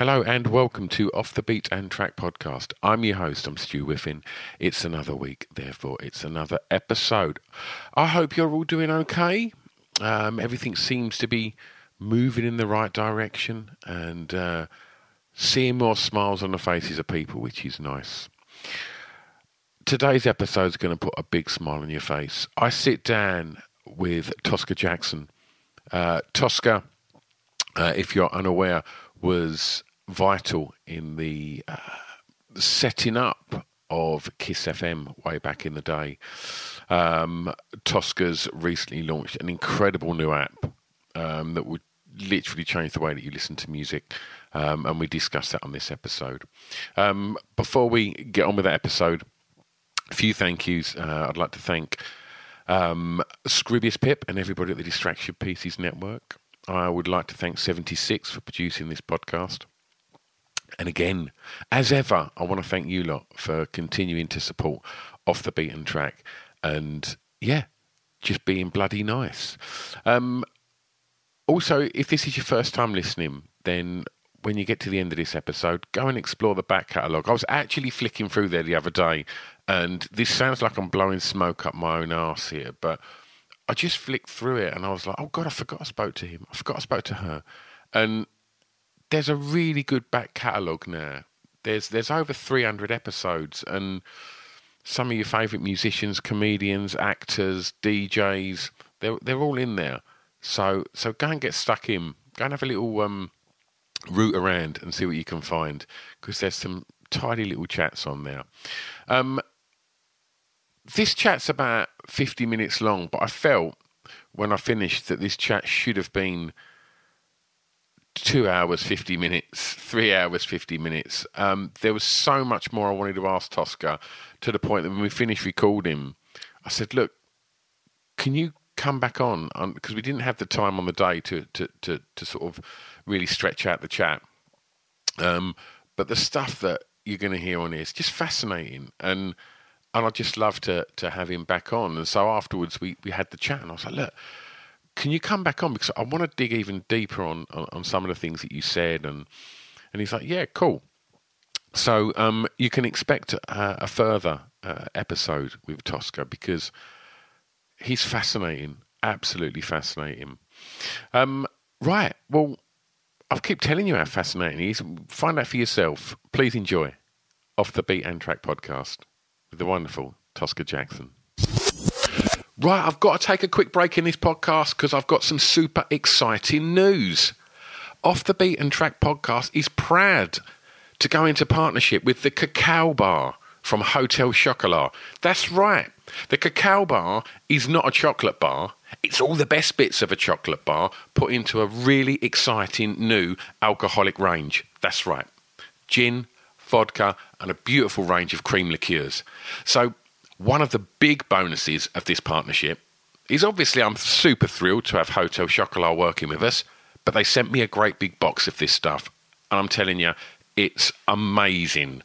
Hello and welcome to Off the Beaten Track podcast. I'm your host, I'm Stu Whiffin. It's another week, therefore, it's another episode. I hope you're all doing okay. Um, everything seems to be moving in the right direction and uh, seeing more smiles on the faces of people, which is nice. Today's episode is going to put a big smile on your face. I sit down with Tosca Jackson. Uh, Tosca, uh, if you're unaware, was vital in the uh, setting up of Kiss FM way back in the day. Um, Tosca's recently launched an incredible new app um, that would literally change the way that you listen to music, um, and we discussed that on this episode. Um, before we get on with that episode, a few thank yous. Uh, I'd like to thank um, Scroobius Pip and everybody at the Distraction Pieces Network. I would like to thank 76 for producing this podcast. And again, as ever, I want to thank you lot for continuing to support Off the Beaten Track and, yeah, just being bloody nice. Um, also, if this is your first time listening, then when you get to the end of this episode, go and explore the back catalogue. I was actually flicking through there the other day, and this sounds like I'm blowing smoke up my own arse here, but I just flicked through it and I was like, oh God, I forgot I spoke to him. I forgot I spoke to her. And there's a really good back catalogue now. There's there's over 300 episodes, and some of your favourite musicians, comedians, actors, DJs, they're they're all in there. So so go and get stuck in. Go and have a little um, root around and see what you can find because there's some tidy little chats on there. Um, this chat's about 50 minutes long, but I felt when I finished that this chat should have been two hours, 50 minutes, three hours, 50 minutes. Um, there was so much more I wanted to ask Tosca to the point that when we finished recording, I said, Look, can you come back on? Because we didn't have the time on the day to, to, to, to sort of really stretch out the chat. Um, but the stuff that you're going to hear on here is just fascinating. And and I'd just love to to have him back on. And so afterwards, we, we had the chat, and I was like, look, can you come back on because I want to dig even deeper on, on, on some of the things that you said, and and he's like, yeah, cool. So um, you can expect a, a further uh, episode with Tosca because he's fascinating, absolutely fascinating. Um, right, well, I'll keep telling you how fascinating he is. Find out for yourself. Please enjoy off the Beaten Track podcast with the wonderful Tosca Jackson. Right, I've got to take a quick break in this podcast because I've got some super exciting news. Off the Beaten Track podcast is proud to go into partnership with the Cacao Bar from Hotel Chocolat. That's right. The Cacao Bar is not a chocolate bar. It's all the best bits of a chocolate bar put into a really exciting new alcoholic range. That's right. Gin, vodka, and a beautiful range of cream liqueurs. So, one of the big bonuses of this partnership is obviously I'm super thrilled to have Hotel Chocolat working with us, but they sent me a great big box of this stuff. And I'm telling you, it's amazing.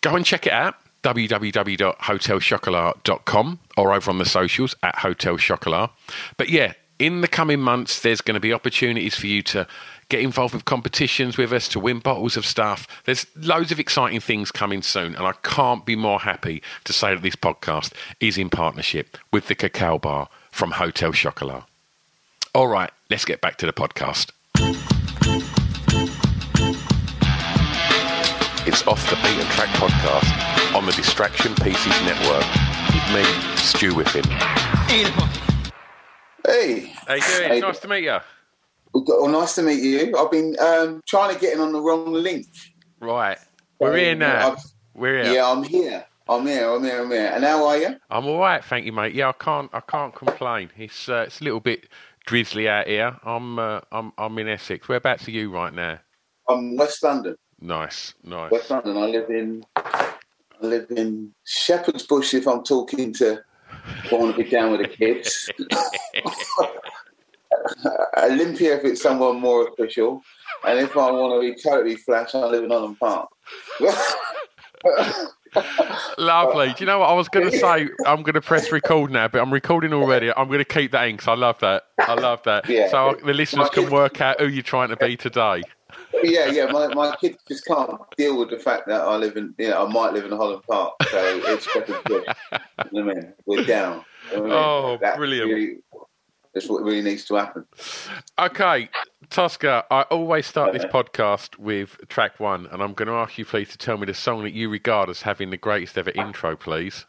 Go and check it out www.hotelchocolat.com or over on the socials at Hotel Chocolat. But yeah, in the coming months, there's going to be opportunities for you to get involved with competitions with us, to win bottles of stuff. There's loads of exciting things coming soon, and I can't be more happy to say that this podcast is in partnership with the Cacao Bar from Hotel Chocolat. All right, let's get back to the podcast. It's Off the Beaten Track podcast on the Distraction Pieces Network with me, Stu Whiffin. Hey. How you doing? Hey. Nice to meet you. Well, nice to meet you. I've been um, trying to get in on the wrong link. Right. We're here now. I've- We're here. Yeah, I'm here. I'm here. I'm here. I'm here. And how are you? I'm all right, thank you, mate. Yeah, I can't, I can't complain. It's, uh, it's a little bit drizzly out here. I'm, uh, I'm, I'm in Essex. Whereabouts are you right now? I'm West London. Nice, nice. West London. I live in. I live in Shepherd's Bush. If I'm talking to, I want to be down with the kids. Olympia if it's someone more official, and if I want to be totally flash, I live in Holland Park. Lovely. Do you know what I was going to say? I'm going to press record now, but I'm recording already. I'm going to keep that in because I love that. I love that. Yeah. So the listeners can work out who you're trying to be today. yeah, yeah. My, my kids just can't deal with the fact that I live in, you know, I might live in Holland Park. So it's Shepherd's Bush. You know I mean? We're down. You know I mean? Oh, That's brilliant. Really, that's what really needs to happen. Okay, Tosca, I always start this uh-huh. podcast with track one, and I'm going to ask you, please, to tell me the song that you regard as having the greatest ever intro, please.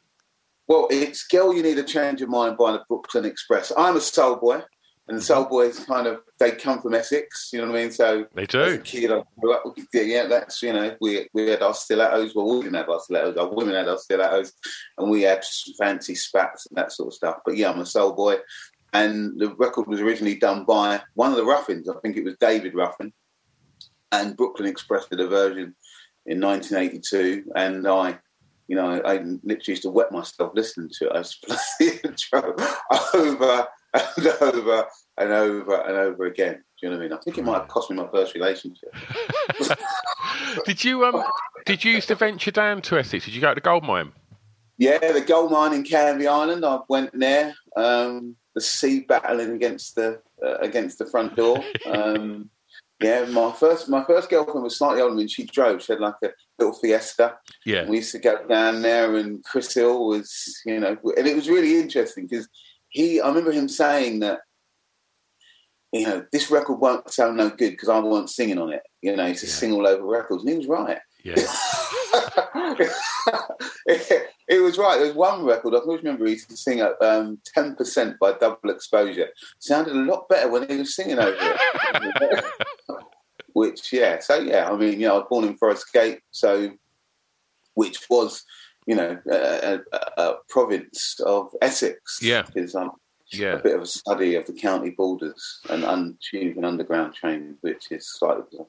Well, it's Girl You Need a Change of Mind by the Brooklyn Express. I'm a soul boy, and the soul mm-hmm. boys kind of, they come from Essex, you know what I mean? So They as a kid, I grew up yeah, yeah, that's, you know, we, we had our stilettos. Well, we didn't have our stilettos. Our women had our stilettos, and we had fancy spats and that sort of stuff. But yeah, I'm a soul boy. And the record was originally done by one of the Ruffins. I think it was David Ruffin. And Brooklyn Express did a version in 1982. And I, you know, I literally used to wet myself listening to it. I just played the intro over and over and over and over again. Do you know what I mean? I think it might have cost me my first relationship. Did you um? Did you used to venture down to Essex? Did you go to the gold mine? Yeah, the gold mine in Canvey Island. I went there. Um, the sea battling against the uh, against the front door. Um, yeah, my first my first girlfriend was slightly older than me. She drove. She had like a little Fiesta. Yeah. We used to go down there, and Chris Hill was, you know, and it was really interesting because he. I remember him saying that, you know, this record won't sound no good because I wasn't singing on it. You know, it's a Yeah. sing all over records, and he was right. Yeah. it was right. There was one record I always remember he used to sing at um, 10% by Double Exposure. Sounded a lot better when he was singing over it. which, yeah. So, yeah, I mean, you know, I was born in Forest Gate, so, which was, you know, a, a, a province of Essex. Yeah. Because I'm Yeah. a bit of a study of the county borders and un- tube and underground trains, which is slightly.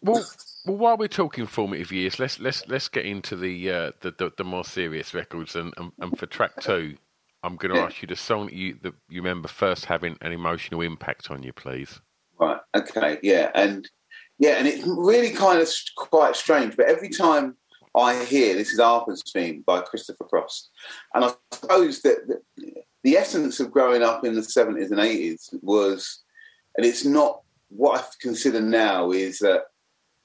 Well, well, while we're talking formative years, let's let's let's get into the uh, the, the the more serious records. And, and, and for track two, I'm going to Yeah. ask you the song that you that you remember first having an emotional impact on you, please. Right. Okay. Yeah. And yeah, and it's really kind of quite strange. But every time I hear this is Arthur's theme by Christopher Cross, and I suppose that the, the essence of growing up in the seventies and eighties was, and it's not what I consider now is that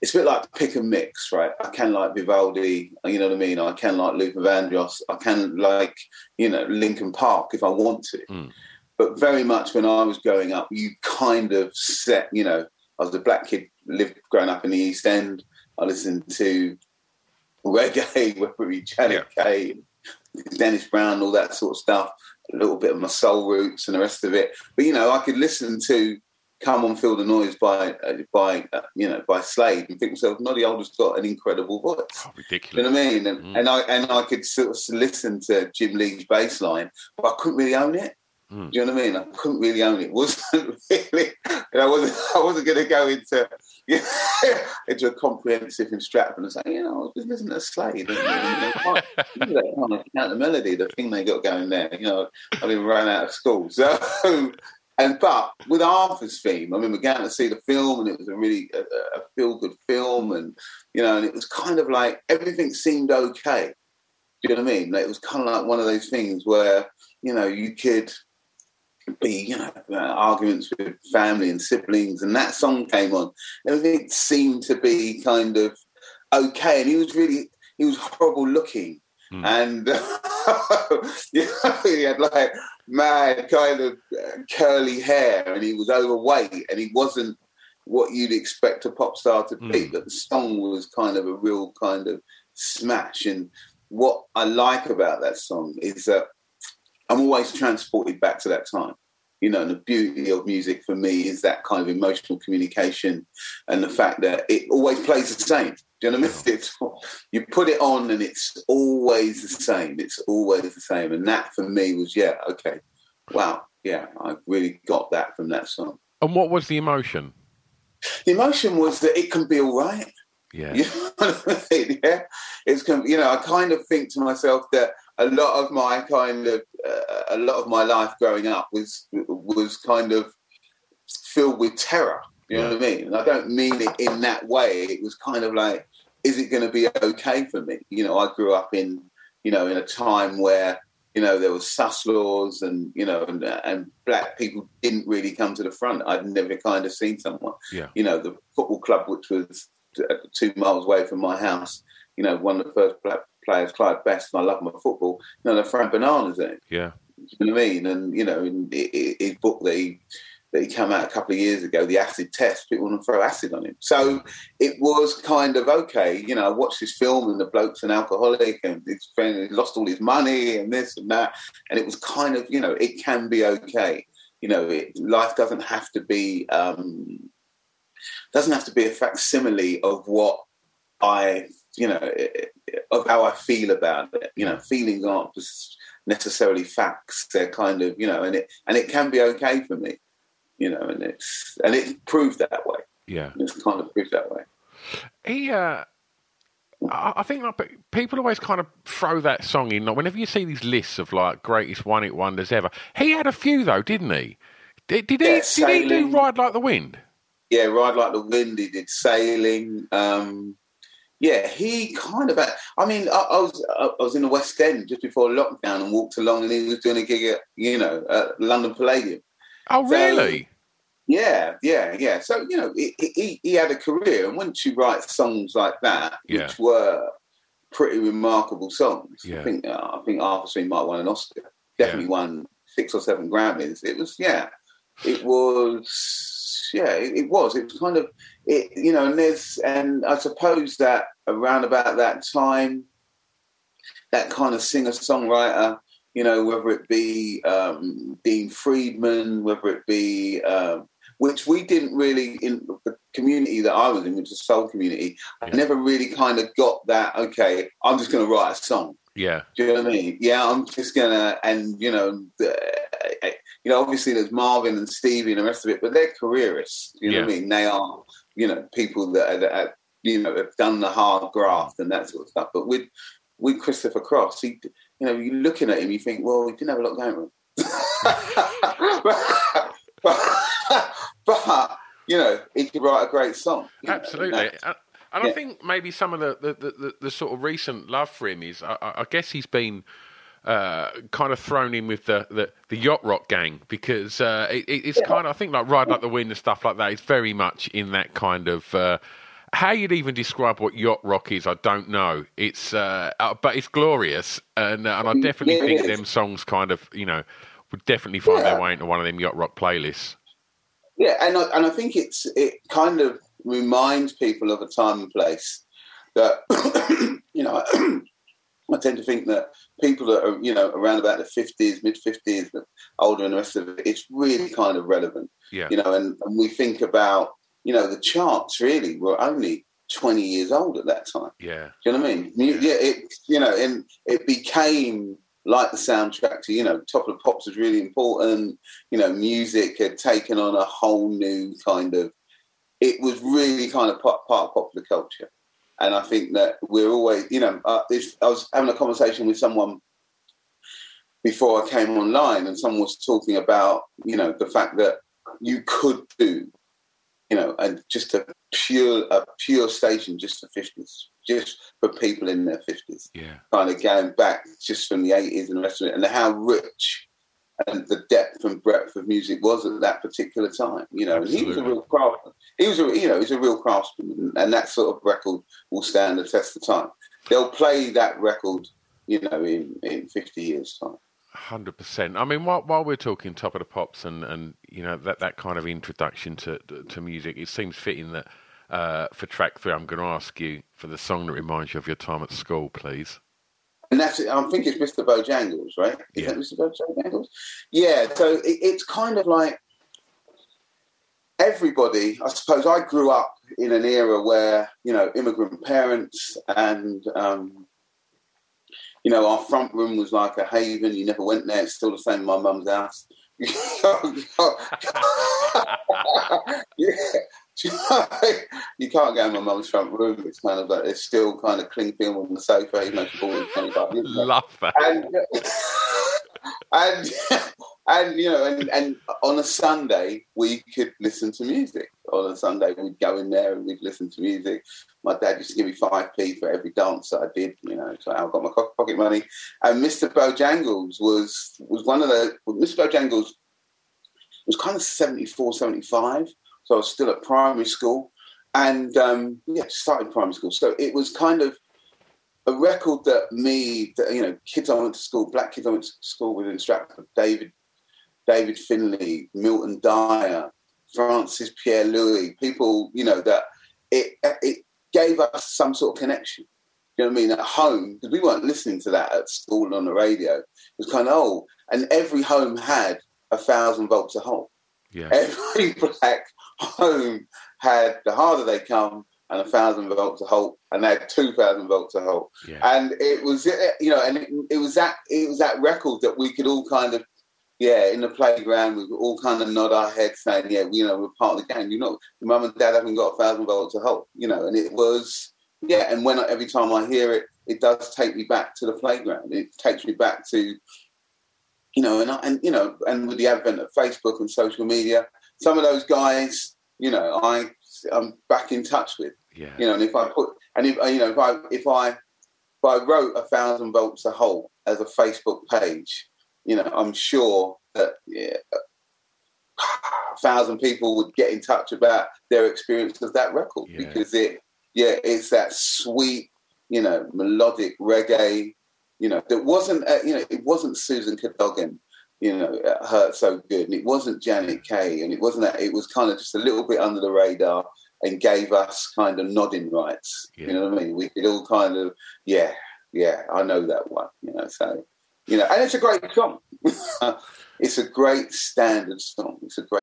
it's a bit like pick and mix, right? I can like Vivaldi, you know what I mean? I can like Luther Vandross, I can like, you know, Linkin Park if I want to. Mm. But very much when I was growing up, you kind of set, you know, I was a black kid, lived growing up in the East End. I listened to reggae, whether it be Janet Kay, Dennis Brown, all that sort of stuff, a little bit of my soul roots and the rest of it. But, you know, I could listen to Come On Feel the Noise by, uh, by uh, you know, by Slade and think to myself, Noddy Holder's got an incredible voice. Oh, You ridiculous. know what I mean? And, Mm. and I and I could sort of listen to Jim Lea's bass line, but I couldn't really own it. Mm. Do you know what I mean? I couldn't really own it. Wasn't really. And I wasn't. I wasn't going to go into into a comprehensive extrapolation and say, you know, just listen to Slade. And, you know, can't- you know, they can't count the melody, the thing they got going there. You know, I didn't run out of school, so. And but with Arthur's theme, I remember going to see the film, and it was a really a, a feel good film, and you know, and it was kind of like everything seemed okay. Do you know what I mean? Like, it was kind of like one of those things where you know you could be, you know, uh, arguments with family and siblings, and that song came on. Everything seemed to be kind of okay, and he was really he was horrible looking, Hmm. and you know, he had like mad kind of uh, curly hair, and he was overweight, and he wasn't what you'd expect a pop star to be. Mm. But the song was kind of a real kind of smash. And what I like about that song is that I'm always transported back to that time. You know, and the beauty of music for me is that kind of emotional communication and the fact that it always plays the same. Do you know what I mean? It's, you put it on and it's always the same. It's always the same. And that for me was, yeah, okay. Wow. Yeah, I really got that from that song. And what was the emotion? The emotion was that it can be all right. Yeah. You know what I mean? Yeah, it's you know I kind of think to myself that a lot of my kind of uh, a lot of my life growing up was was kind of filled with terror. You know what I mean? And I don't mean it in that way. It was kind of like, is it going to be okay for me? You know, I grew up in you know in a time where you know there was sus laws and you know and, and black people didn't really come to the front. I'd never kind of seen someone. Yeah. You know, the football club which was uh, two miles away from my house. You know, one of the first black players, Clyde Best, and I love my football. You know, they're throwing bananas at him. Yeah. You know what I mean? And you know, in his book that he that he came out a couple of years ago, the acid test, people want to throw acid on him. So it was kind of okay. You know, I watched this film and the bloke's an alcoholic and his friend lost all his money and this and that, and it was kind of you know, it can be okay. You know, it, life doesn't have to be um, doesn't have to be a facsimile of what I you know of how I feel about it. You know, feelings aren't just necessarily facts. They're kind of you know, and it and it can be okay for me. You know, and it's and it proved that way. Yeah. It's kind of proved that way. He, uh, I think like, people always kind of throw that song in. Like, whenever you see these lists of like greatest one hit wonders ever, he had a few though, didn't he? Did, did he? Yeah, did he do Ride Like the Wind? Yeah, ride like the wind. He did sailing. Um, yeah, he kind of. I mean, I, I was I was in the West End just before lockdown and walked along, and he was doing a gig at you know at London Palladium. Oh, So- really? Yeah, yeah, yeah. So you know, he, he, he had a career, and once you write songs like that, Yeah. which were pretty remarkable songs, Yeah. I think uh, I think Arthur's theme might have won an Oscar. Definitely won six or seven Grammys. It was yeah, it was yeah, it, it was. It was kind of it, you know, and there's and I suppose that around about that time, that kind of singer songwriter you know, whether it be um, Dean Friedman, whether it be, um, which we didn't really, in the community that I was in, which is the soul community, I never really kind of got that, okay, I'm just going to write a song. Yeah. Do you know what I mean? Yeah, I'm just going to, and, you know, the, eh, you know, obviously there's Marvin and Stevie and the rest of it, but they're careerists. You know what I mean? They are, you know, people that, are, that are, you know, have done the hard graft and that sort of stuff. But with, with Christopher Cross, he, you know, you're looking at him, you think, well, he didn't have a lot going on. but, you know, he could write a great song. you know, and Absolutely. And, and I yeah. think maybe some of the, the, the, the, the sort of recent love for him is, I, I guess he's been uh, kind of thrown in with the, the, the yacht rock gang because uh, it, it- it's kind of, I think like Ride Like the Wind and stuff like that is very much in that kind of. Uh, how you'd even describe what yacht rock is, I don't know. It's, uh, uh, but it's glorious, and uh, and I definitely Yeah, think them songs kind of, you know, would definitely find Yeah. their way into one of them yacht rock playlists. Yeah, and I, and I think it's it kind of reminds people of a time and place that you know. I tend to think that people that are you know around about the fifties, mid fifties, older and the rest of it, it's really mm. kind of relevant. Yeah. You know, and, and we think about you know the charts really were only twenty years old at that time. Yeah. Do you know what I mean? Mu- Yeah, it you know, and it became like the soundtrack to you know, Top of the Pops was really important. You know, music had taken on a whole new kind of. It was really kind of part, part of popular culture, and I think that we're always, you know, uh, I was having a conversation with someone before I came online, and someone was talking about you know the fact that you could do you know, and just a pure a pure station just for fifties, just for people in their fifties, Yeah. kind of going back just from the eighties and the rest of it, and how rich and the depth and breadth of music was at that particular time. You know, and he was a real craftsman. He was a you know, he's a real craftsman, and that sort of record will stand the test of time. They'll play that record, you know, in in fifty years time. hundred percent. I mean, while, while we're talking top of the pops and, and you know that, that kind of introduction to to music, it seems fitting that uh, for track three, I'm going to ask you for the song that reminds you of your time at school, please. And that's it. I think it's Mr. Bojangles, right? Is yeah. Mr. Bojangles? Yeah. So it, it's kind of like everybody. I suppose I grew up in an era where you know immigrant parents and um, you know, our front room was like a haven. You never went there. It's still the same in my mum's house. yeah. you can't go in my mum's front room. It's kind of like it's still kind of cling film on the sofa, even though she's always 25 years Love that. And, and, and you know, and, and on a Sunday we could listen to music. On a Sunday we'd go in there and we'd listen to music. My dad used to give me five p for every dance that I did. You know, so I got my pocket money. And Mr. Bojangles was was one of the Mr. Bojangles was kind of 74, 75. So I was still at primary school, and um, yeah, started primary school. So it was kind of a record that me, that, you know, kids I went to school, black kids I went to school with in Stratford, David, David Finlay, Milton Dyer, Francis Pierre Louis, people, you know, that it it gave us some sort of connection. You know what I mean? At home, because we weren't listening to that at school on the radio. It was kind of old, and every home had a thousand volts of Holt. Yeah. Every black home had the harder they come and a thousand volts of Holt, and they had two thousand volts of Holt. Yeah. And it was, eh, eh, you know, and it, it, was that it was that record that we could all kind of, yeah, in the playground, we all kind of nod our heads, saying, yeah, you know, we're part of the game. You know, your mum and dad haven't got a thousand volts of Holt, you know, and it was, yeah. And when every time I hear it, it does take me back to the playground. It takes me back to you know, and and you know, and with the advent of Facebook and social media, some of those guys, you know, I I'm back in touch with. Yeah. You know, and if I put and if you know if I if I if I wrote a thousand volts a Holt as a Facebook page, you know, I'm sure that yeah, a thousand people would get in touch about their experience of that record yeah. because it yeah it's that sweet you know melodic reggae you know, that wasn't, uh, you know, it wasn't Susan Cadogan, you know, it hurt so good, and it wasn't Janet Kay, and it wasn't that. It was kind of just a little bit under the radar and gave us kind of nodding rights. Yeah. You know what I mean? We could all kind of, yeah, yeah, I know that one. You know, so you know, and it's a great song. it's a great standard song. It's a great.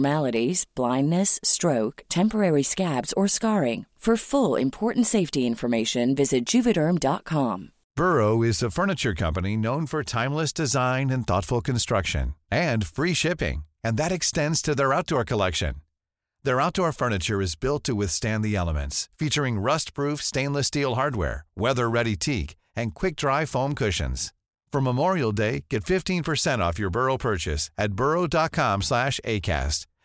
blindness, stroke, temporary scabs, or scarring. For full important safety information, visit juvederm.com. Burrow is a furniture company known for timeless design and thoughtful construction and free shipping, and that extends to their outdoor collection. Their outdoor furniture is built to withstand the elements, featuring rust-proof stainless steel hardware, weather-ready teak, and quick-dry foam cushions. For Memorial Day, get 15% off your Burrow purchase at burrow.com/acast,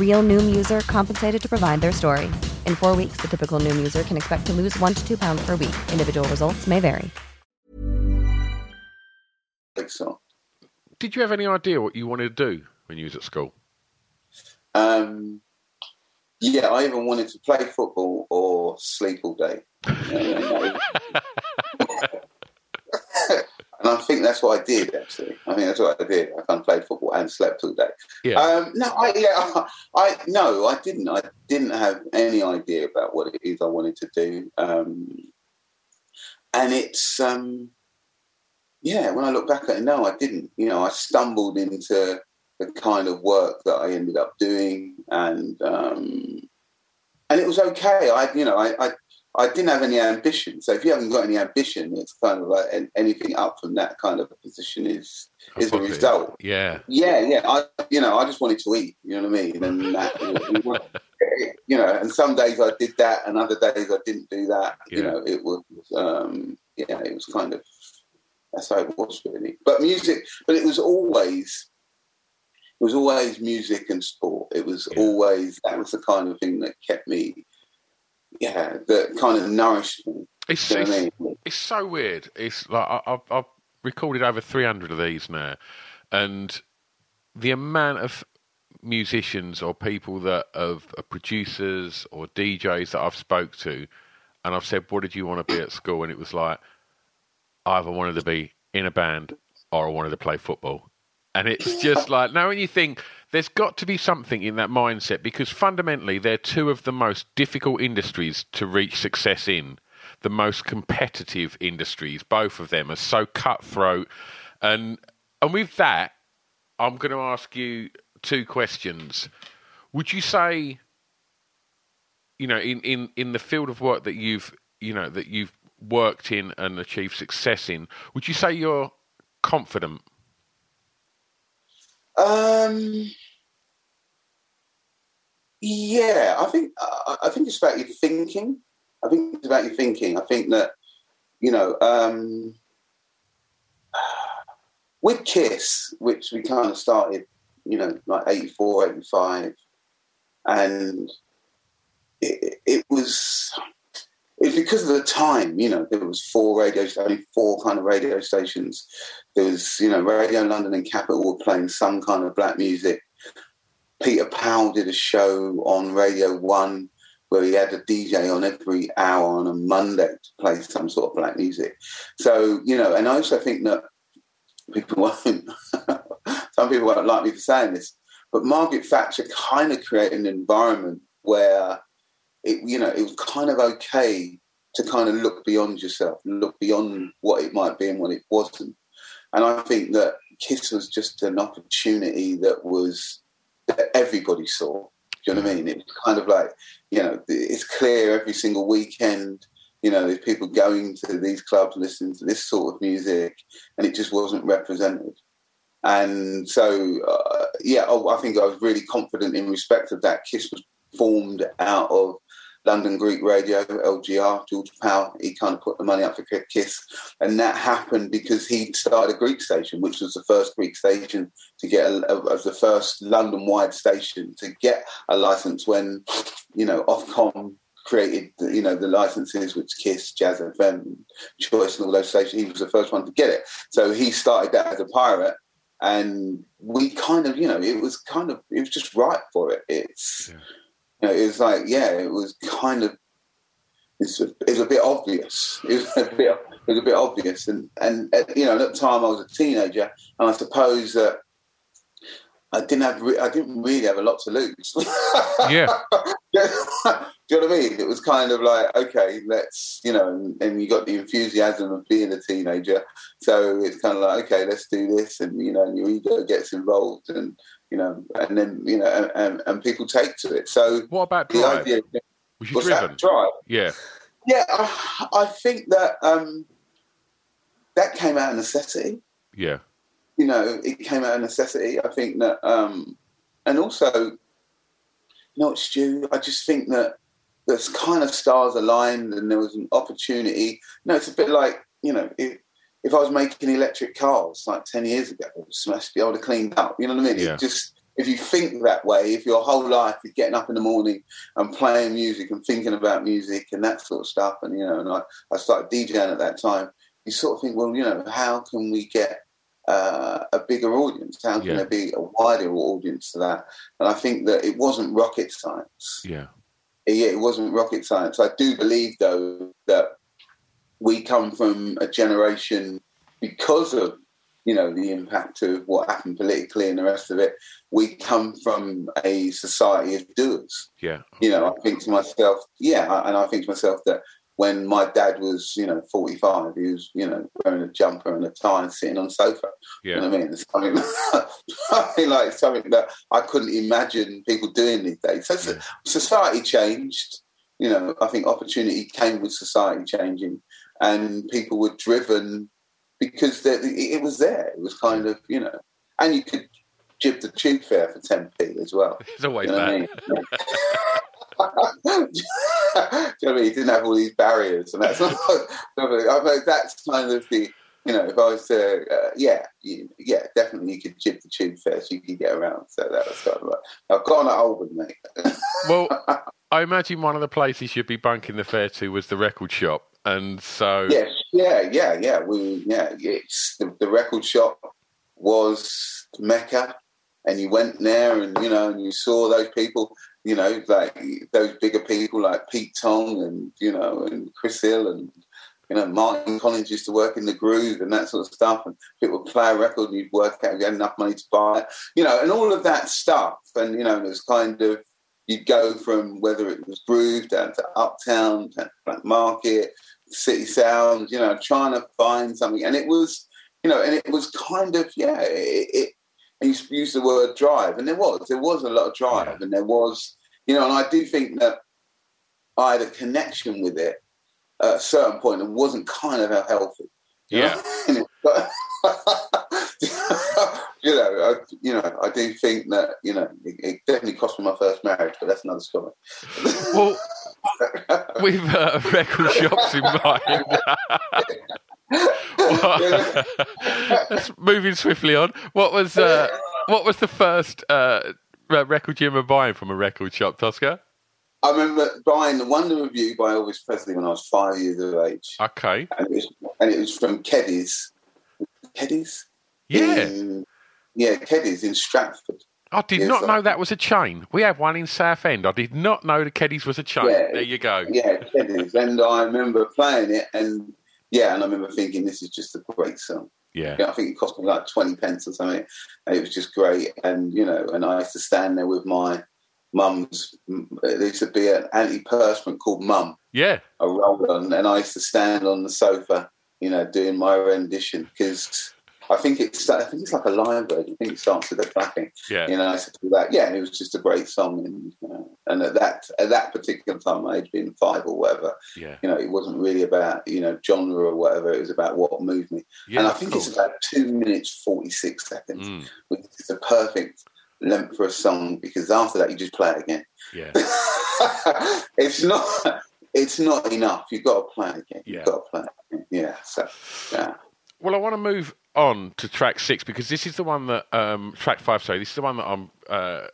Real Noom user compensated to provide their story. In four weeks, the typical Noom user can expect to lose one to two pounds per week. Individual results may vary. great song. Did you have any idea what you wanted to do when you was at school? Um, yeah, I even wanted to play football or sleep all day. and I think that's what I did. Actually, I think that's what I did. I kind of played football and slept all day. Yeah. Um, no, I, yeah, I no, I didn't. I didn't have any idea about what it is I wanted to do. Um, and it's um, yeah. When I look back at it, no, I didn't. You know, I stumbled into the kind of work that I ended up doing, and um, and it was okay. I, you know, I, I I didn't have any ambition. So if you haven't got any ambition, it's kind of like anything up from that kind of position is is a result. Yeah, yeah, yeah. I, you know, I just wanted to eat. You know what I mean? And that, you know, and some days I did that, and other days I didn't do that. Yeah. You know, it was, um, yeah, it was kind of that's how it was really. But music, but it was always. It was always music and sport. It was yeah. always that was the kind of thing that kept me yeah, that kind of nourished me. It's, it's, I mean? it's, so weird. It's like I, have I've recorded over 300 of these now, and the amount of musicians or people that have uh, producers or DJs that I've spoke to, and I've said, "What did you want to be at school?" and it was like, I either wanted to be in a band or I wanted to play football, and it's just like now when you think there's got to be something in that mindset because fundamentally they're two of the most difficult industries to reach success in, the most competitive industries. Both of them are so cutthroat, and and with that, I'm going to ask you two questions. Would you say, you know, in, in, in the field of work that you've you know that you've worked in and achieved success in, would you say you're confident um, yeah, I think I think it's about your thinking. I think it's about your thinking. I think that you know um, with Kiss, which we kind of started, you know, like 84, 85, and it, it was it's because of the time, you know, there was four radio, only four kind of radio stations. There was, you know, Radio London and Capital were playing some kind of black music. Peter Powell did a show on Radio One where he had a DJ on every hour on a Monday to play some sort of black music. So, you know, and I also think that people won't, some people won't like me for saying this, but Margaret Thatcher kind of created an environment where it you know it was kind of okay to kind of look beyond yourself, look beyond what it might be and what it wasn't. And I think that Kiss was just an opportunity that was that everybody saw. Do you know what I mean? It's kind of like, you know, it's clear every single weekend, you know, there's people going to these clubs listening to this sort of music, and it just wasn't represented. And so, uh, yeah, oh, I think I was really confident in respect of that. Kiss was formed out of London Greek Radio, LGR, George Power, he kind of put the money up for Kiss. And that happened because he started a Greek station, which was the first Greek station to get, as the first London wide station to get a license when, you know, Ofcom created, you know, the licenses, which Kiss, Jazz FM, Choice, and all those stations. He was the first one to get it. So he started that as a pirate. And we kind of, you know, it was kind of, it was just right for it. It's, yeah you know, it was like, yeah, it was kind of, it's a, it was a bit obvious. It was a bit, it was a bit obvious, and and you know, at the time I was a teenager, and I suppose that I didn't have, I didn't really have a lot to lose. yeah. Do you know what I mean? It was kind of like, okay, let's, you know, and, and, you got the enthusiasm of being a teenager. So it's kind of like, okay, let's do this. And, you know, and your ego gets involved. And, you know, and then you know, and, and people take to it. So what about the drive? idea? Was you driven? Drive? Yeah, yeah. I, I think that um, that came out of necessity. Yeah, you know, it came out of necessity. I think that, um, and also, you know, Stu, I just think that there's kind of stars aligned, and there was an opportunity. You know, it's a bit like you know, it, if I was making electric cars like 10 years ago, smashed be able to clean up. You know what I mean? Yeah. Just, if you think that way, if your whole life is getting up in the morning and playing music and thinking about music and that sort of stuff, and, you know, and I, I started DJing at that time, you sort of think, well, you know, how can we get uh, a bigger audience? How can Yeah. there be a wider audience to that? And I think that it wasn't rocket science. Yeah. Yeah, it wasn't rocket science. I do believe, though, that we come from a generation because of you know the impact of what happened politically and the rest of it. We come from a society of doers. Yeah. You know, I think to myself, yeah, and I think to myself that when my dad was, you know, 45, he was, you know, wearing a jumper and a tie and sitting on the sofa. You know Yeah. what I mean? It's something, something like something that I couldn't imagine people doing these days. So so- society changed. You know, I think opportunity came with society changing, and people were driven because it it was there. It was kind of, you know, and you could jib the tube fare for 10p as well. It's always You know I mean? Do you know what I mean? He didn't have all these barriers, and that's not. That's kind of the. You know, if I was to, uh, yeah, you, yeah, definitely, you could jib the tube fare so you could get around. So that was kind of like, I've got gone at Oldham, mate. Well, I imagine one of the places you'd be bunking the fare to was the record shop. And so, Yes, yeah, yeah, yeah. We, yeah, it's the, the record shop was Mecca, and you went there, and you know, and you saw those people, you know, like those bigger people like Pete Tong, and you know, and Chris Hill, and you know, Martin Collins used to work in the Groove and that sort of stuff, and people would play a record, and you'd work out, you had enough money to buy it, you know, and all of that stuff, and you know, it was kind of. You'd go from whether it was Groove down to Uptown, to Black Market, City Sounds, you know, trying to find something. And it was, you know, and it was kind of, yeah, it, it and you use the word drive, and there was, there was a lot of drive, and there was, you know, and I do think that I had a connection with it at a certain point and wasn't kind of healthy. you Yeah. know? you know, I, you know, I do think that you know it, it definitely cost me my first marriage, but that's another story. well, with uh, record shops in mind. Let's moving swiftly on. What was uh, what was the first uh, record you remember buying from a record shop, Tosca? I remember buying the Wonder of You by Elvis Presley when I was five years of age, Okay. and it was, and it was from Keddies. Keddies? Yeah. In, yeah, Keddies in Stratford. I did Yes, not I- know that was a chain. We have one in Southend. I did not know the Keddies was a chain. Yeah. There you go. Yeah, Keddies. and I remember playing it, and yeah, and I remember thinking this is just a great song. Yeah. Yeah, I think it cost me like 20 pence or something. And it was just great. And, you know, and I used to stand there with my mum's, there used to be an antiperspirant called Mum, Yeah. a roll on, and I used to stand on the sofa, you know, doing my rendition because I think it's, I think it's like a live version. I think it starts with the clapping. Yeah. You know, I to that. Yeah, and it was just a great song. And, you know, and at that, at that particular time, age being five or whatever, Yeah. you know, it wasn't really about, you know, genre or whatever. It was about what moved me. Yeah. and I think it's about two minutes, 46 seconds, Mm, which is the perfect length for a song because after that, you just play it again. yeah. it's not. It's not enough. You've got to play it again. Yeah. You've got to play it again. Yeah. So, yeah. Well, I want to move on to track six because this is the one that um, track five. Sorry, this is the one that I'm, uh,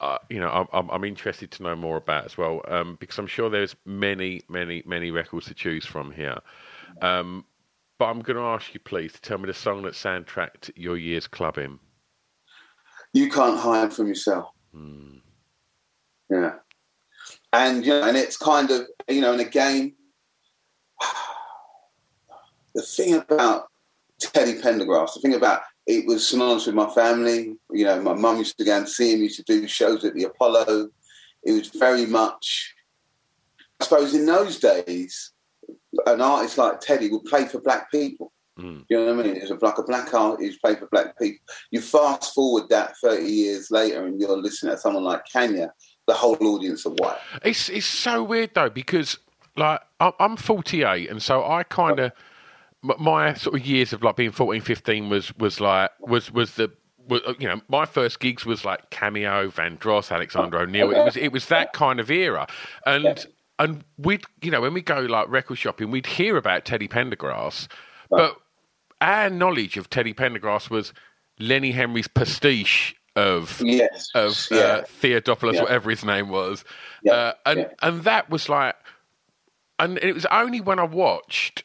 uh, you know, I'm, I'm, interested to know more about as well um, because I'm sure there's many, many, many records to choose from here. Um, but I'm going to ask you, please, to tell me the song that soundtracked your year's clubbing. You can't hide from yourself. Hmm. Yeah. And you know, and it's kind of you know, and again, the thing about Teddy Pendergrass, the thing about it was synonymous with my family. You know, my mum used to go and see him. Used to do shows at the Apollo. It was very much, I suppose, in those days, an artist like Teddy would play for black people. Mm. You know what I mean? It was like a black artist play for black people. You fast forward that 30 years later and you're listening to someone like Kanye, the whole audience are white. It's it's so weird though because like I'm, I'm 48 and so I kind of my sort of years of like being 14, 15 was was like was was the was, you know my first gigs was like Cameo, Vandross, Alexander O'Neal. It was it was that kind of era, and and we'd you know when we go like record shopping, we'd hear about Teddy Pendergrass, but our knowledge of Teddy Pendergrass was Lenny Henry's pastiche of Yes. of yeah. uh, Theodopoulos, Yeah. whatever his name was, Yeah, uh, and and that was like, and it was only when I watched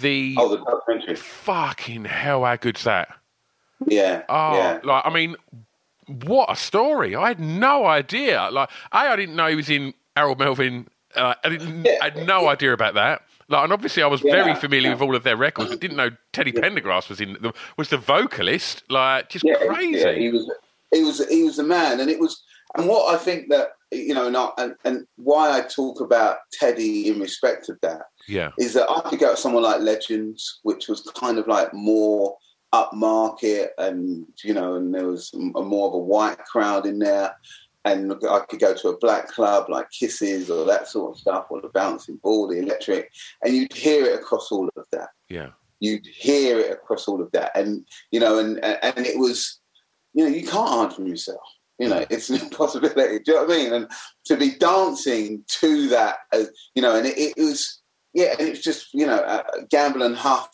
the Oh, the documentary. fucking hell, how good's that? Yeah. Oh, yeah. like I mean, what a story! I had no idea. Like, a, I didn't know he was in Harold Melvin. Uh, I didn't. I had no idea about that. Like, and obviously, I was very familiar yeah. with all of their records. but didn't know Teddy Pendergrass was in the, was the vocalist. Like, just yeah, crazy. Yeah, he was, he was, he was the man, and it was, and what I think that you know, not, and, and why I talk about Teddy in respect of that yeah, is that I could go to someone like Legends, which was kind of like more upmarket, and you know, and there was a, more of a white crowd in there. And I could go to a black club like Kisses or that sort of stuff, or the Bouncing Ball, the Electric, and you'd hear it across all of that yeah, you'd hear it across all of that, and you know, and and it was, you know, you can't hide from yourself. You know, it's an impossibility. Do you know what I mean? And to be dancing to that, uh, you know, and it, it was, yeah, and it's just, you know, uh, gamble and huff,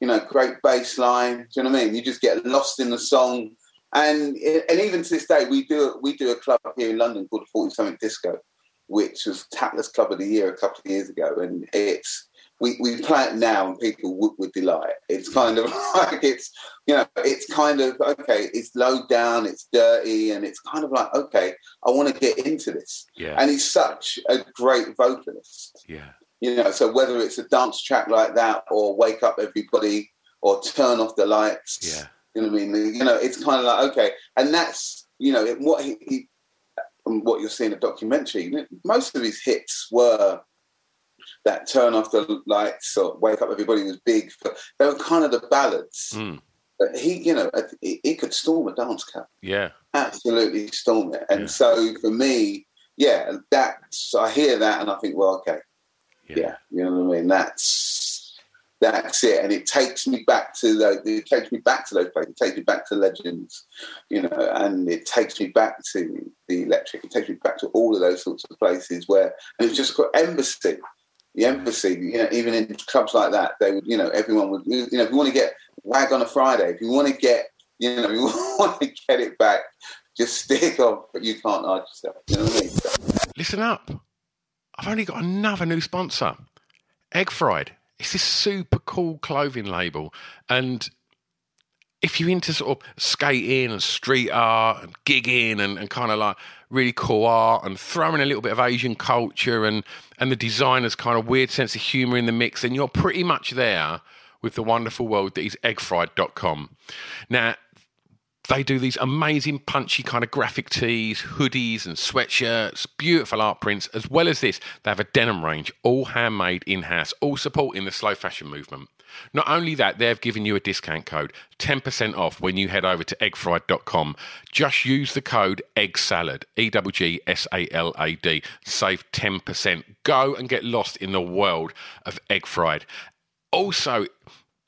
you know, great bass line. Do you know what I mean? You just get lost in the song, and and even to this day, we do we do a club here in London called the Forty Something Disco, which was Tatler's Club of the Year a couple of years ago, and it's we, we play it now and people would, would delight. It's kind of like it's you know it's kind of okay. It's low down, it's dirty, and it's kind of like okay, I want to get into this. yeah, And he's such a great vocalist, yeah, you know. So whether it's a dance track like that, or Wake Up Everybody, or Turn Off the Lights, yeah, you know what I mean? You know, it's kind of like okay, and that's you know what he, he what you'll see in the documentary. Most of his hits were that turn off the lights or wake up everybody was big. They were kind of the ballads. Mm. But he, you know, he, he could storm a dance cap. yeah, absolutely storm it. And Yeah. so for me, yeah, that's I hear that and I think, well, okay, yeah, yeah, you know what I mean. That's that's it, and it takes me back to the. It takes me back to those places. It takes me back to legends, you know, and it takes me back to the electric. It takes me back to all of those sorts of places where, and it's just got embassy. The embassy, you know, even in clubs like that, they would, you know, everyone would, you know, if you want to get wag on a Friday, if you want to get, you know, you want to get it back, just stick off, but you can't hide yourself. You know what I mean? Listen up. I've only got another new sponsor. Egg Fried. It's this super cool clothing label. And if you're into sort of skating and street art and gigging and, and kind of like really cool art and throwing a little bit of Asian culture and, and the designer's kind of weird sense of humour in the mix, then you're pretty much there with the wonderful world that is eggfried.com. Now, they do these amazing punchy kind of graphic tees, hoodies, and sweatshirts, beautiful art prints, as well as this, they have a denim range, all handmade in house, all supporting the slow fashion movement. Not only that, they've given you a discount code, 10% off when you head over to eggfried.com. Just use the code EGGSALAD, E W G S A L A D, save 10%. Go and get lost in the world of egg fried. Also,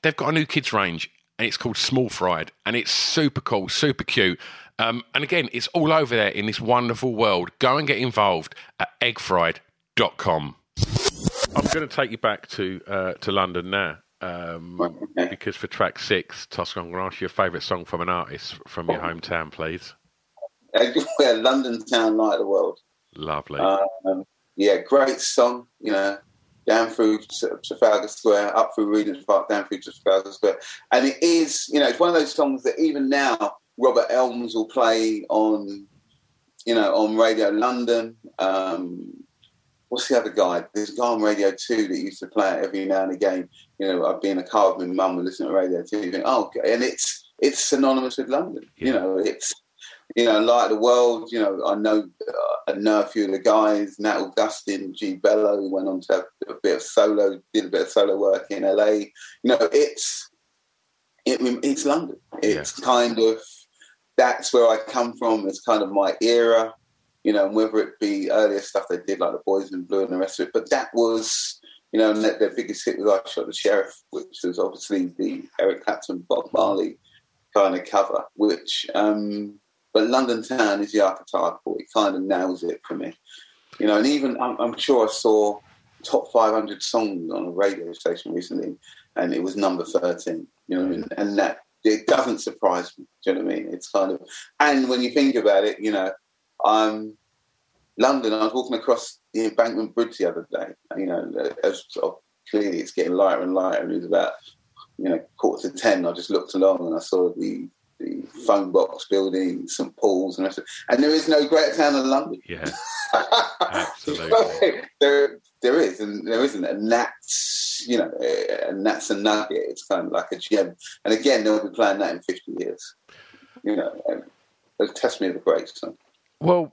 they've got a new kids range and it's called Small Fried and it's super cool, super cute. Um, and again, it's all over there in this wonderful world. Go and get involved at eggfried.com. I'm going to take you back to uh, to London now. Um, Okay. because for track six, Tosca, I'm going to ask you a favourite song from an artist from your hometown, please. yeah, London town light of the world. Lovely. Um, yeah, great song. You know, down through Trafalgar Square, up through Regent's Park, down through Trafalgar Square, and it is. You know, it's one of those songs that even now Robert Elms will play on. You know, on Radio London. Um, what's the other guy? There's a guy on Radio Two that used to play it every now and again. You know, I'd be in a car with my mum and listen to Radio Two. You think, oh, okay. and it's it's synonymous with London. You know, it's you know, Light of the World, you know, I know uh, I know a few of the guys, Nat Augustin, Gee Bello, who went on to have a bit of solo, did a bit of solo work in LA. You know, it's it, it's London. It's kind of that's where I come from. It's kind of my era, you know, and whether it be earlier stuff they did like the Boys in Blue and the rest of it, but that was, you know, and their, their biggest hit was I Shot the Sheriff, which was obviously the Eric Clapton, Bob Marley kind of cover, which um but London Town is the archetypal. It kind of nails it for me, you know. And even I'm, I'm sure I saw top 500 songs on a radio station recently, and it was number 13. You know what I mean? And that it doesn't surprise me. Do you know what I mean? It's kind of, and when you think about it, you know, I'm London. I was walking across the Embankment Bridge the other day. You know, as sort of clearly it's getting lighter and lighter. And it was about you know quarter to ten. I just looked along and I saw the the phone box building, St Paul's, and and there is no greater town than London. Yeah, absolutely. there, there is, and there isn't, and that's you know, and that's a nugget. It's kind of like a gem. And again, they'll be playing that in fifty years. You know, a testament of grace. So. Well,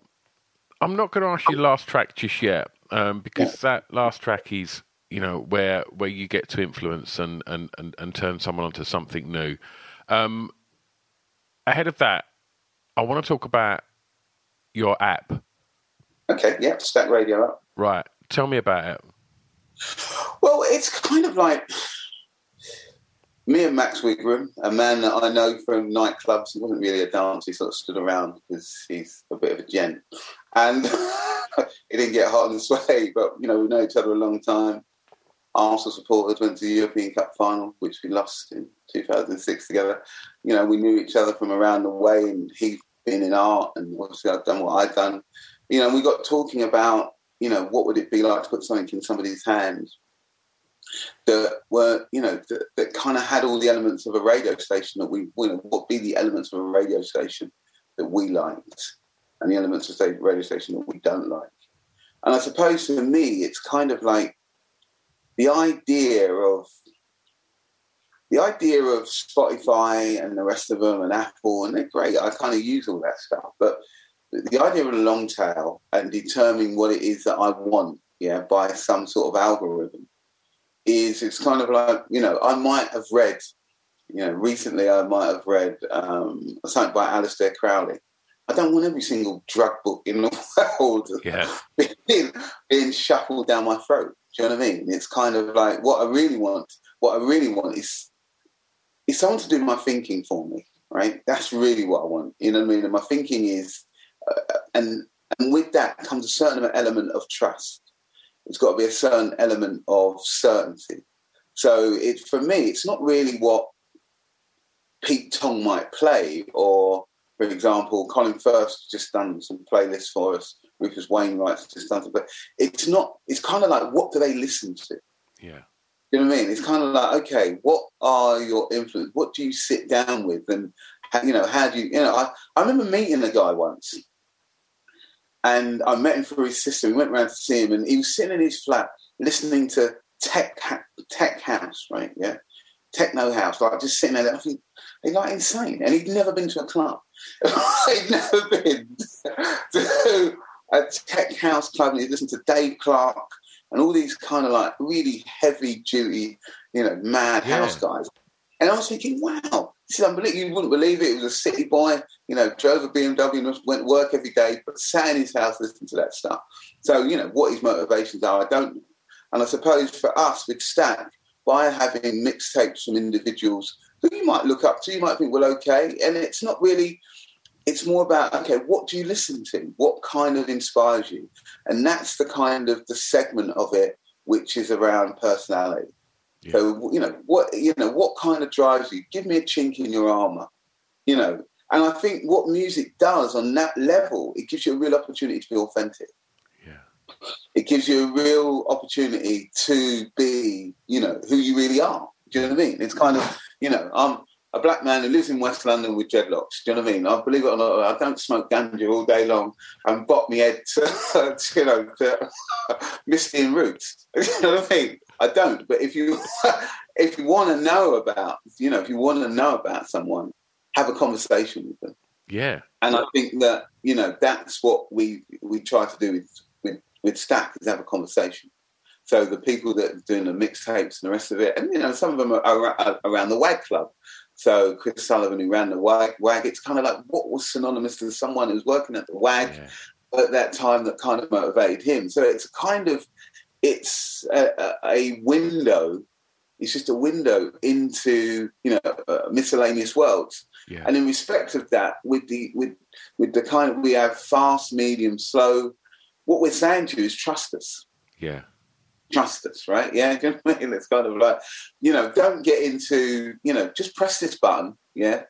I'm not going to ask you last track just yet, um, because yeah. that last track is you know where where you get to influence and and and, and turn someone onto something new. Um, ahead of that, I want to talk about your app. Okay, yeah, Stack Radio app. Right. Tell me about it. Well, it's kind of like me and Max Wigram, a man that I know from nightclubs. He wasn't really a dancer, he sort of stood around because he's a bit of a gent. And he didn't get hot and sway, but, you know, we know each other a long time. Arsenal supporters went to the European Cup final, which we lost in 2006 together. You know, we knew each other from around the way, and he'd been in art, and obviously I'd done what I'd done. You know, we got talking about, you know, what would it be like to put something in somebody's hands that were, you know, that, that kind of had all the elements of a radio station that we, you know, what be the elements of a radio station that we liked, and the elements of a radio station that we don't like. And I suppose for me, it's kind of like the idea of the idea of Spotify and the rest of them and Apple, and they're great. I kind of use all that stuff, but the idea of a long tail and determining what it is that I want, yeah, by some sort of algorithm, is it's kind of like you know I might have read, you know, recently I might have read um, something by Aleister Crowley. I don't want every single drug book in the world yeah. being, being shuffled down my throat. Do you know what I mean? It's kind of like what I really want. What I really want is is someone to do my thinking for me. Right? That's really what I want. You know what I mean? And my thinking is, uh, and and with that comes a certain element of trust. It's got to be a certain element of certainty. So it for me, it's not really what Pete Tong might play, or for example, Colin Firth just done some playlists for us Rufus Wainwright's just done but it's not. It's kind of like what do they listen to? Yeah. You know what I mean? It's kind of like okay, what are your influences? What do you sit down with, and how, you know how do you? You know, I, I remember meeting a guy once, and I met him for his sister. We went around to see him, and he was sitting in his flat listening to tech tech house, right? Yeah, techno house, like just sitting there. I think he's like insane, and he'd never been to a club. he'd never been to a tech house club and you listen to Dave Clarke and all these kind of like really heavy duty, you know, mad yeah. house guys. And I was thinking, wow, this is unbelievable. You wouldn't believe it. It was a city boy, you know, drove a BMW and went to work every day, but sat in his house listening to that stuff. So, you know, what his motivations are, I don't. And I suppose for us with Stack, by having mixtapes from individuals who you might look up to, you might think, well, okay. And it's not really it's more about okay what do you listen to? What kind of inspires you? And that's the kind of the segment of it which is around personality. Yeah. so you know what you know what kind of drives you? Give me a chink in your armor you know. And i think what music does on that level it gives you a real opportunity to be authentic it gives you a real opportunity to be you know who you really are do you know what i mean it's kind of you know i'm a black man who lives in West London with dreadlocks. Do you know what I mean? I believe it or not, I don't smoke ganja all day long and bop my head to, to you know, to Misty in Roots. you know what I mean? I don't. But if you if you want to know about, you know, if you want to know about someone, have a conversation with them. Yeah. And I think that you know that's what we we try to do with with, Stack is have a conversation. So the people that are doing the mixtapes and the rest of it, and you know, some of them are around the WAG Club. So Chris Sullivan, who ran the WAG, WAG it's kind of like what was synonymous to someone who's working at the WAG yeah. at that time that kind of motivated him. So it's kind of it's a, a window. It's just a window into you know uh, miscellaneous worlds. Yeah. And in respect of that, with the with with the kind of we have fast, medium, slow. What we're saying to you is trust us. Yeah trust us, right? Yeah, you know I mean? It's kind of like, you know, don't get into, you know, just press this button, yeah,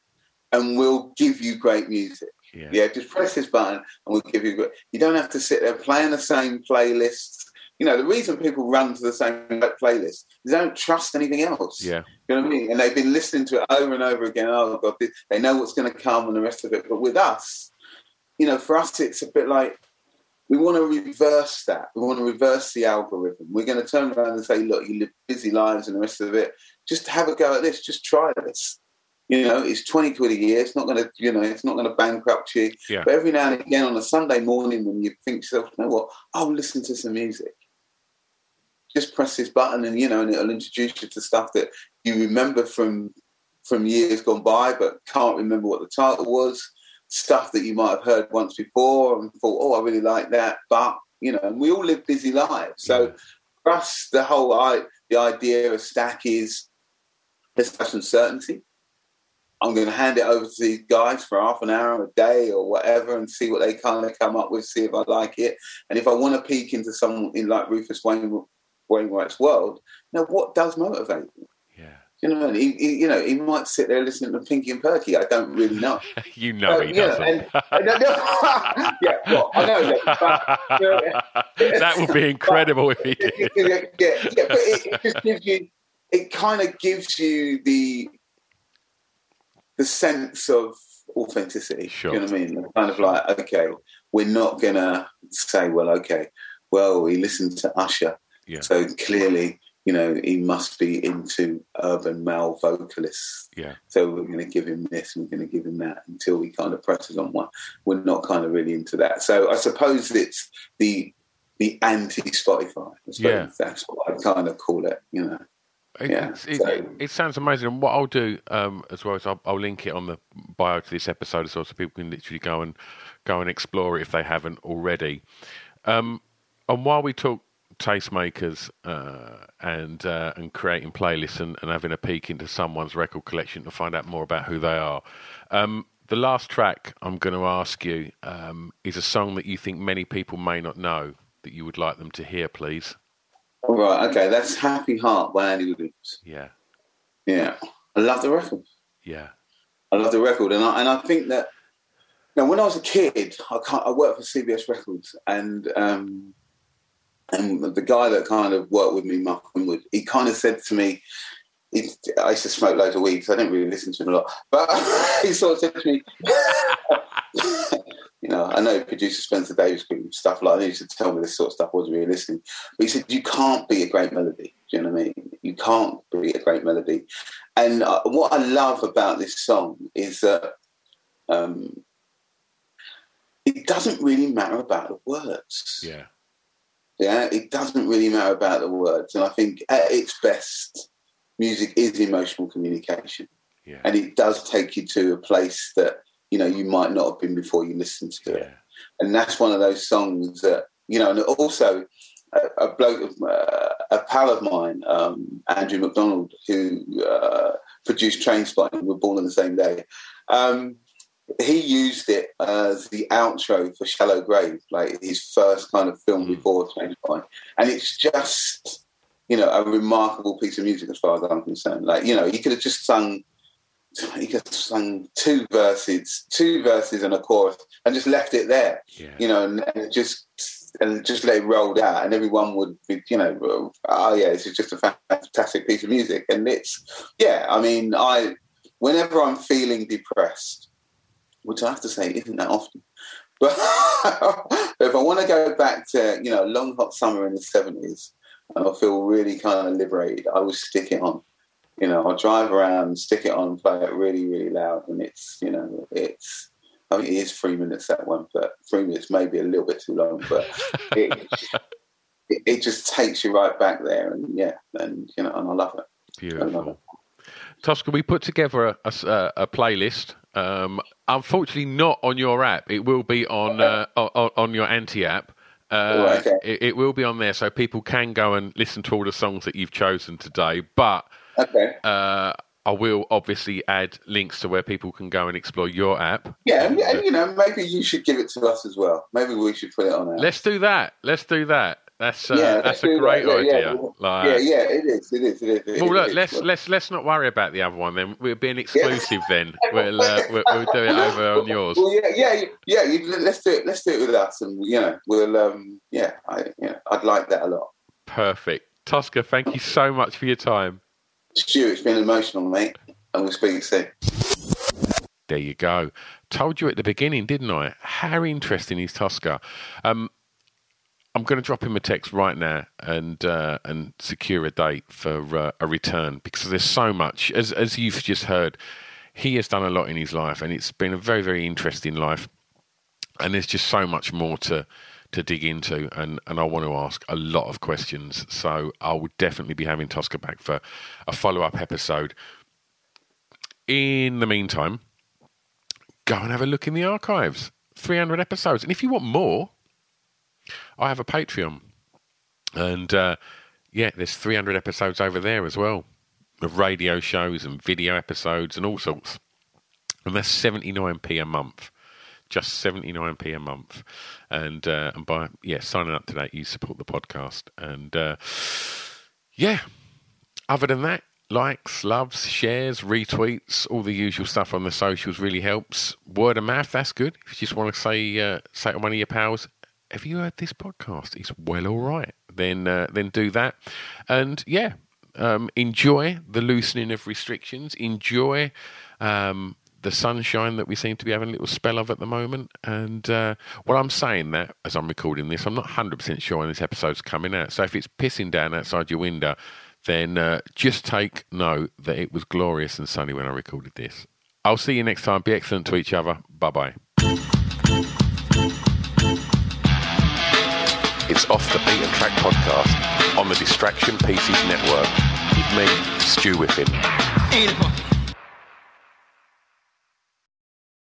and we'll give you great music. Yeah. yeah, just press this button and we'll give you. Great, you don't have to sit there playing the same playlists. you know, the reason people run to the same playlist is they don't trust anything else. Yeah. You know what I mean? And they've been listening to it over and over again. Oh, God, they know what's going to come and the rest of it. But with us, you know, for us, it's a bit like we want to reverse that. We want to reverse the algorithm. We're going to turn around and say, look, you live busy lives and the rest of it. Just have a go at this. Just try this. You know, it's 20 quid a year. It's not going to, you know, it's not going to bankrupt you. Yeah. But every now and again on a Sunday morning when you think to yourself, you know what, I'll listen to some music. Just press this button and, you know, and it'll introduce you to stuff that you remember from from years gone by, but can't remember what the title was. Stuff that you might have heard once before and thought, oh, I really like that. But, you know, and we all live busy lives. So Yeah. for us, the whole I, the idea of stack is let's have some certainty. I'm going to hand it over to these guys for half an hour a day or whatever and see what they kind of come up with, see if I like it. And if I want to peek into someone in like Rufus Wain, Wainwright's world, now what does motivate me? Yeah. You know, and he, he, you know, he might sit there listening to Pinky and Perky. I don't really know. You know he yeah, doesn't. and- and- yeah, well, I know that. But, you know, that would be incredible if he did. yeah, yeah, yeah, yeah, but it, it just gives you. It kind of gives you the the sense of authenticity. Sure. You know what I mean? Kind of like, okay, we're not gonna say, well, okay, well, he listened to Usher, Yeah. so clearly, you know, he must be into urban male vocalists. Yeah. So we're going to give him this, and we're going to give him that until he kind of presses on one. We're not kind of really into that. So I suppose it's the the anti Spotify. Yeah. that's what I kind of call it. You know. It, Yeah, it, so- it sounds amazing. And what I'll do um, as well is I'll, I'll link it on the bio to this episode as well, so people can literally go and go and explore it if they haven't already. Um, and while we talk tastemakers uh, and uh, and creating playlists and, and having a peek into someone's record collection to find out more about who they are, um, the last track I'm going to ask you um, is a song that you think many people may not know that you would like them to hear, please. All right. Okay. That's Happy Heart by Andy Williams. Yeah, Yeah. I love the record. yeah, I love the record, and I, and I think that now when I was a kid, I, can't, I worked for CBS Records, and um, and the guy that kind of worked with me, Winwood, he kind of said to me, he, I used to smoke loads of weed, so I didn't really listen to him a lot, but he sort of said to me. You know, I know producer Spencer Davis and stuff like that. He used to tell me this sort of stuff wasn't really listening. But he said, You can't be a great melody. Do you know what I mean? You can't be a great melody. And uh, what I love about this song is that um, it doesn't really matter about the words. yeah, Yeah, it doesn't really matter about the words. And I think at its best, music is emotional communication. yeah, And it does take you to a place that, you know, you might not have been before you listen to it and that's one of those songs that you know. And also, a, a bloke, of, uh, a pal of mine, um, Andrew Macdonald, who uh, produced Trainspotting, we're born on the same day. Um, he used it as the outro for Shallow Grave, like his first kind of film mm. before Trainspotting, and it's just you know a remarkable piece of music as far as I'm concerned. Like you know, he could have just sung he could have sung two verses, two verses and a chorus, and just left it there. Yeah. You know, and, and just and just let it roll out, and everyone would be, you know, oh yeah, this is just a fantastic piece of music, and it's yeah. I mean, I whenever I'm feeling depressed, which I have to say isn't that often, but, if I want to go back to you know, a long hot summer in the seventies, and I feel really kind of liberated, I will stick it on you know, I'll drive around, stick it on, play it really, really loud, and it's, you know, it's. I mean, it is three minutes that one, but three minutes may be a little bit too long, but it, it, it just takes you right back there, and yeah, and you know, and I love it. I love Beautiful. it. Tosca, we put together a playlist. Um, unfortunately, not on your app. It will be on uh, on, on your anti app. Uh, okay. it, it will be on there, so people can go and listen to all the songs that you've chosen today. But Okay, uh, I will obviously add links to where people can go and explore your app. yeah, and, and you know, maybe you should give it to us as well. Maybe we should put it on our. Let's do that. Let's do that. That's uh, yeah, that's a great that. idea. Yeah, like, yeah, yeah, it is. It is. It is. Well, look, is. let's let's let's not worry about the other one. Then we'll be an exclusive. then we'll, uh, we'll, we'll do it over on yours. Well, yeah, yeah, yeah. You, let's do it. Let's do it with us, and you know, we'll. Um, yeah, I, yeah, I'd like that a lot. Perfect, Tosca. Thank you so much for your time. Stu, it's been emotional, mate, and we'll speak soon. There you go. Told you at the beginning, didn't I? How interesting is Tosca? Um, I'm going to drop him a text right now and uh, and secure a date for uh, a return because there's so much as as you've just heard. He has done a lot in his life, and it's been a very very interesting life. And there's just so much more to to dig into, and and I want to ask a lot of questions. So I will definitely be having Tosca back for a follow up episode. In the meantime, go and have a look in the archives. 300 episodes, and if you want more I have a Patreon, and uh, yeah, there's 300 episodes over there as well of radio shows and video episodes and all sorts. And that's 79p a month, just 79p a month. And uh, and by yeah, signing up to that, you support the podcast. And uh, yeah, other than that, likes, loves, shares, retweets, all the usual stuff on the socials really helps. Word of mouth, that's good. If you just want to say uh, say to one of your pals, have you heard this podcast? It's well all right. Then uh, then do that, and yeah, um, enjoy the loosening of restrictions. Enjoy um, the sunshine that we seem to be having a little spell of at the moment. And uh, I'm saying that as I'm recording this, I'm not 100% sure when this episode's coming out. So if it's pissing down outside your window, then uh, just take note that it was glorious and sunny when I recorded this. I'll see you next time. Be excellent to each other. Bye bye. Off the Beaten Track podcast on the Distraction Pieces Network with me, Stu Whiffen.